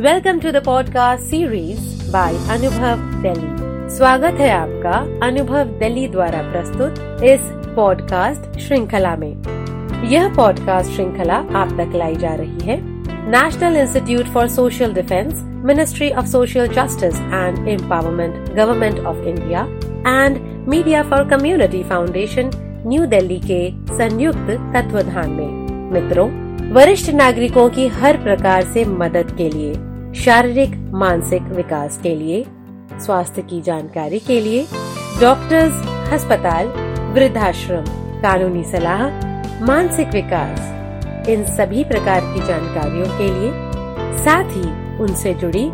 Welcome to the podcast series by Anubhav Delhi स्वागत है आपका अनुभव दिल्ली द्वारा प्रस्तुत इस पॉडकास्ट श्रृंखला में यह पॉडकास्ट श्रृंखला आप तक लाई जा रही है national institute for social defence ministry of social justice and empowerment government of India and media for community foundation new Delhi के संयुक्त तत्वाधान में मित्रों वरिष्ठ नागरिकों की हर प्रकार से मदद के लिए शारीरिक, मानसिक विकास के लिए, स्वास्थ्य की जानकारी के लिए, डॉक्टर्स अस्पताल, वृद्धाश्रम, कानूनी सलाह, मानसिक विकास, इन सभी प्रकार की जानकारियों के लिए, साथ ही उनसे जुड़ी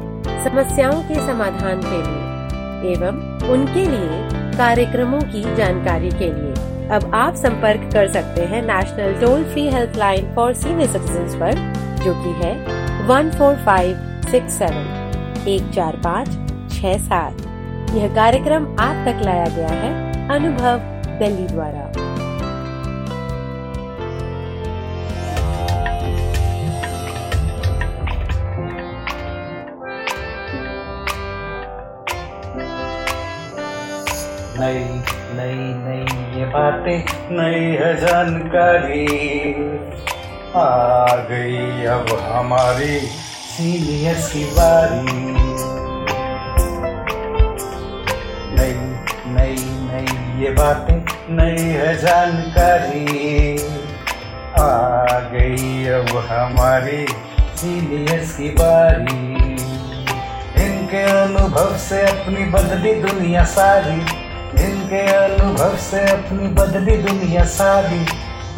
समस्याओं के समाधान के लिए, एवं उनके लिए कार्यक्रमों की जानकारी के लिए। अब आप संपर्क कर सकते हैं national toll free helpline for senior citizen पर, जो कि है one four five six seven एक चार पाँच छ सात यह कार्यक्रम आप तक लाया गया है अनुभव दिल्ली द्वारा नई नई नई ये बातें नई है जानकारी आ गई अब हमारी सीनियर्स की बारी नई नई नई ये बातें नई है जानकारी। आ गई अब हमारी सीनियर्स की बारी इनके अनुभव से अपनी बदली दुनिया सारी। इनके अनुभव से अपनी बदली दुनिया सारी।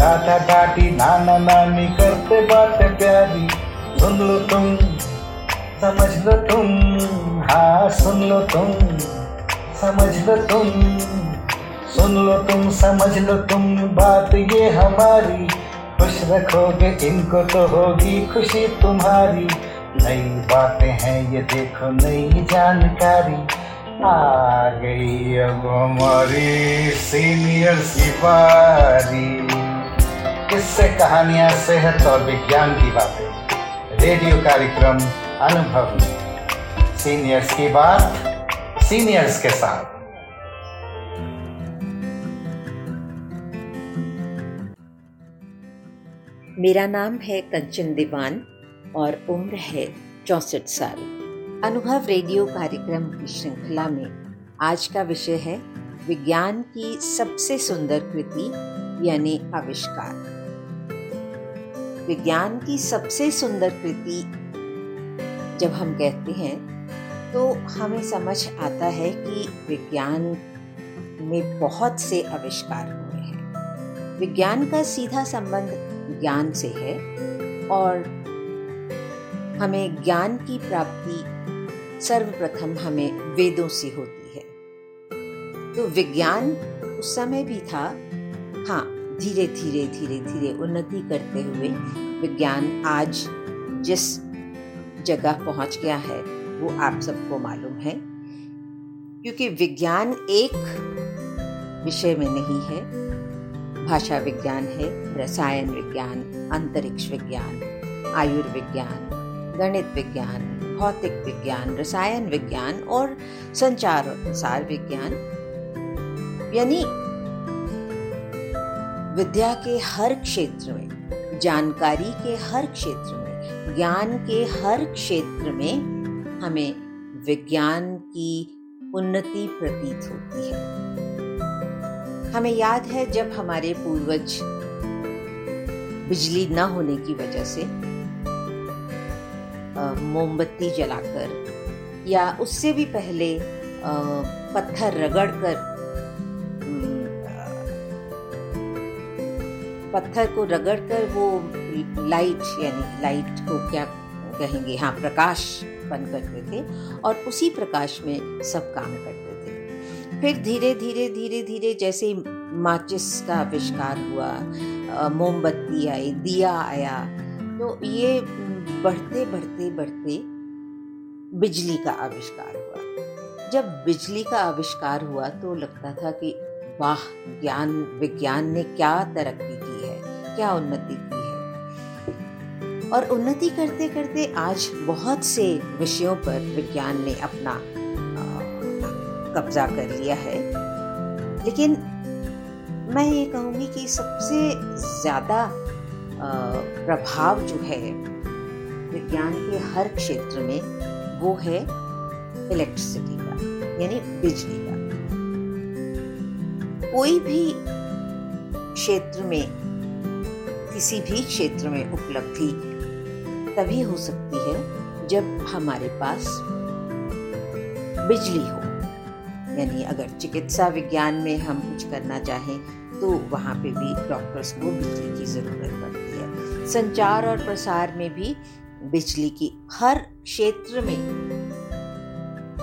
दादा दादी नाना नानी करते बातें प्यारी। सुन लो तुम, समझ लो तुम हाँ सुन लो तुम, समझ लो तुम, सुन लो तुम, समझ लो तुम, बात ये हमारी, खुश रखोगे इनको तो होगी खुशी तुम्हारी, नई बातें हैं ये देखो नई जानकारी, आ गई अब हमारी सीनियर सिपारी किससे कहानियाँ सेहत और विज्ञान की बातें। रेडियो कार्यक्रम अनुभव सीनियर्स की बात, सीनियर्स के साथ। मेरा नाम है कंचन दीवान और उम्र है चौसठ साल। अनुभव रेडियो कार्यक्रम की श्रृंखला में आज का विषय है विज्ञान की सबसे सुंदर कृति, यानी आविष्कार। विज्ञान की सबसे सुंदर कृति जब हम कहते हैं तो हमें समझ आता है कि विज्ञान में बहुत से आविष्कार हुए हैं। विज्ञान का सीधा संबंध ज्ञान से है और हमें ज्ञान की प्राप्ति सर्वप्रथम हमें वेदों से होती है। तो विज्ञान उस समय भी था हाँ धीरे धीरे धीरे धीरे उन्नति करते हुए विज्ञान आज जिस जगह पहुँच गया है, वो आप सबको मालूम है। क्योंकि विज्ञान एक विषय में नहीं है। भाषा विज्ञान है, रसायन विज्ञान, अंतरिक्ष विज्ञान, आयुर्विज्ञान, गणित विज्ञान, भौतिक विज्ञान, रसायन विज्ञान और संचार और प्रसार विज्ञान। यानी विद्या के हर क्षेत्र में, जानकारी के हर क्षेत्र में, ज्ञान के हर क्षेत्र में हमें विज्ञान की उन्नति प्रतीत होती है। हमें याद है जब हमारे पूर्वज बिजली न होने की वजह से मोमबत्ती जलाकर या उससे भी पहले पत्थर रगड़कर पत्थर को रगड़कर वो लाइट यानी लाइट को क्या कहेंगे? हाँ प्रकाश बन करते थे और उसी प्रकाश में सब काम करते थे। फिर धीरे धीरे धीरे धीरे जैसे माचिस का आविष्कार हुआ मोमबत्ती आई, दिया आया तो ये बढ़ते बढ़ते बढ़ते बिजली का आविष्कार हुआ। जब बिजली का आविष्कार हुआ तो लगता था कि, वाह, ज्ञान, विज्ञान ने क्या तरक्की क्या उन्नति की है? और उन्नति करते करते आज बहुत से विषयों पर विज्ञान ने अपना कब्जा कर लिया है। लेकिन मैं ये कहूँगी कि सबसे ज़्यादा प्रभाव जो है विज्ञान के हर क्षेत्र में वो है इलेक्ट्रिसिटी का, यानी बिजली का। कोई भी क्षेत्र में किसी भी क्षेत्र में उपलब्धि तभी हो सकती है जब हमारे पास बिजली हो। यानी अगर चिकित्सा विज्ञान में हम कुछ करना चाहें तो वहाँ पे भी डॉक्टर्स को बिजली की ज़रूरत पड़ती है। संचार और प्रसार में भी बिजली की हर क्षेत्र में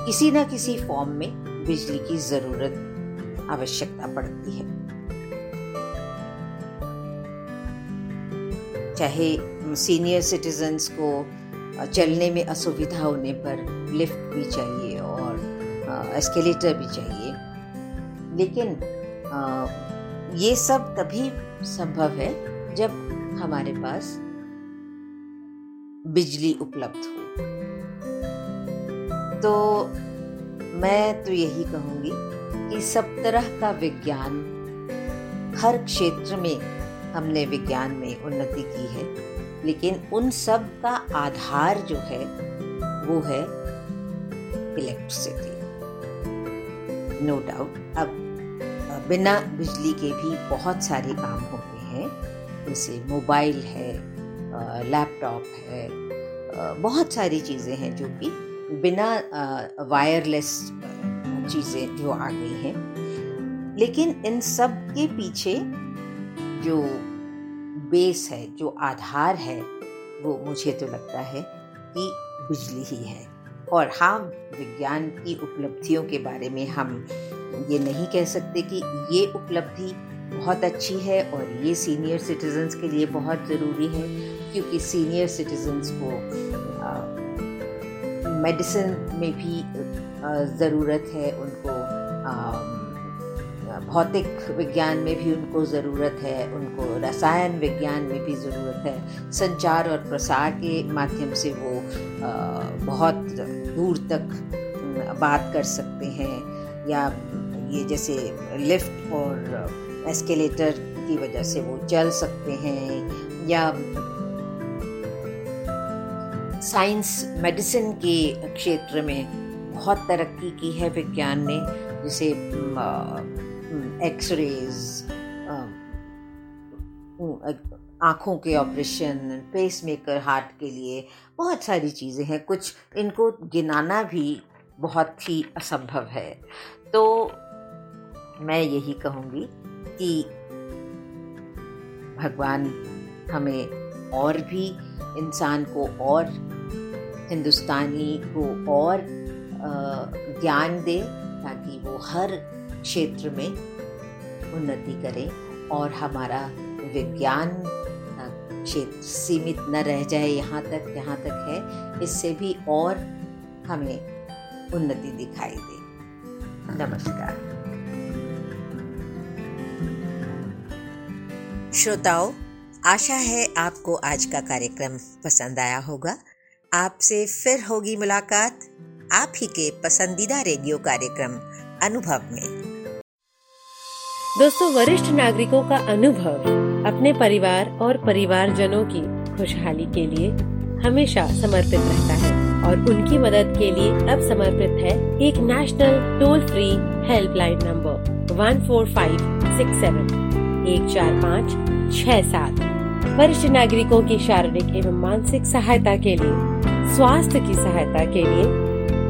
किसी न किसी फॉर्म में बिजली की ज़रूरत, आवश्यकता पड़ती है। चाहे सीनियर सिटीजन्स को चलने में असुविधा होने पर लिफ्ट भी चाहिए और एस्केलेटर भी चाहिए। लेकिन ये सब तभी संभव है जब हमारे पास बिजली उपलब्ध हो। तो मैं तो यही कहूँगी कि सब तरह का विज्ञान हर क्षेत्र में हमने विज्ञान में उन्नति की है। लेकिन उन सब का आधार जो है, वो है इलेक्ट्रिसिटी नो डाउट अब बिना बिजली के भी बहुत सारे काम होते हैं। जैसे मोबाइल है लैपटॉप है बहुत सारी चीज़ें हैं जो कि बिना वायरलेस चीज़ें जो आ गई हैं। लेकिन इन सब के पीछे जो बेस है, जो आधार है, वो मुझे तो लगता है कि बिजली ही है। और हाँ विज्ञान की उपलब्धियों के बारे में हम ये नहीं कह सकते कि ये उपलब्धि बहुत अच्छी है और ये सीनियर सिटीजन्स के लिए बहुत ज़रूरी है, क्योंकि सीनियर सिटीजन्स को मेडिसिन में भी ज़रूरत है, उनको भौतिक विज्ञान में भी उनको ज़रूरत है, उनको रसायन विज्ञान में भी ज़रूरत है। संचार और प्रसार के माध्यम से वो बहुत दूर तक बात कर सकते हैं। या ये जैसे लिफ्ट और एस्केलेटर की वजह से वो चल सकते हैं। या साइंस, मेडिसिन के क्षेत्र में बहुत तरक्की की है विज्ञान ने, जैसे एक्सरेज आँखों के ऑपरेशन पेस मेकर हार्ट के लिए बहुत सारी चीज़ें हैं। कुछ इनको गिनाना भी बहुत ही असंभव है। तो मैं यही कहूँगी कि भगवान हमें और भी इंसान को और, हिंदुस्तानी को और ज्ञान दे ताकि वो हर क्षेत्र में उन्नति करे और हमारा विज्ञान क्षेत्र सीमित न रह जाए यहाँ तक यहाँ तक है, इससे भी और हमें उन्नति दिखाई दे। नमस्कार। श्रोताओं, आशा है आपको आज का कार्यक्रम पसंद आया होगा। आपसे फिर होगी मुलाकात, आप ही के पसंदीदा रेडियो कार्यक्रम अनुभव में। दोस्तों वरिष्ठ नागरिकों का अनुभव, अपने परिवार और परिवारजनों की खुशहाली के लिए हमेशा समर्पित रहता है और उनकी मदद के लिए अब समर्पित है एक national toll free helpline number one four five six seven एक चार पाँच छह सात वरिष्ठ नागरिकों की शारीरिक एवं मानसिक सहायता के लिए, स्वास्थ्य की सहायता के लिए,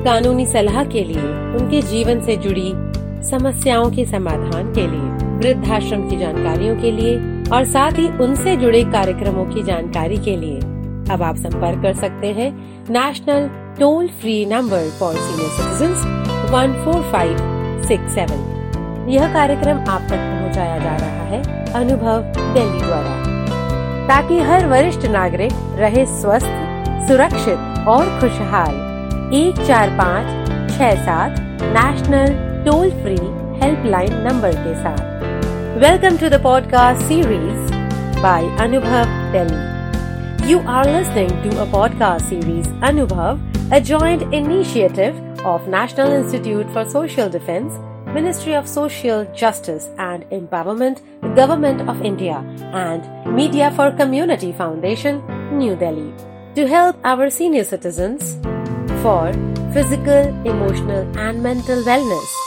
कानूनी सलाह के लिए, उनके जीवन से जुड़ी समस्याओं के समाधान के लिए, वृद्धाश्रम की जानकारियों के लिए और साथ ही उनसे जुड़े कार्यक्रमों की जानकारी के लिए। अब आप संपर्क कर सकते हैं national toll free number for senior citizen one four five six seven यह कार्यक्रम आप तक पहुँचाया जा रहा है अनुभव दिल्ली द्वारा। ताकि हर वरिष्ठ नागरिक रहे स्वस्थ, सुरक्षित और खुशहाल। एक चार पाँच छह सात national toll free helpline number के साथ welcome to the podcast series by Anubhav Delhi You are listening to a podcast series Anubhav, a joint initiative of National Institute for Social Defense, Ministry of Social Justice and Empowerment, Government of India, and Media for Community Foundation, New Delhi, to help our senior citizens for physical, emotional, and mental wellness.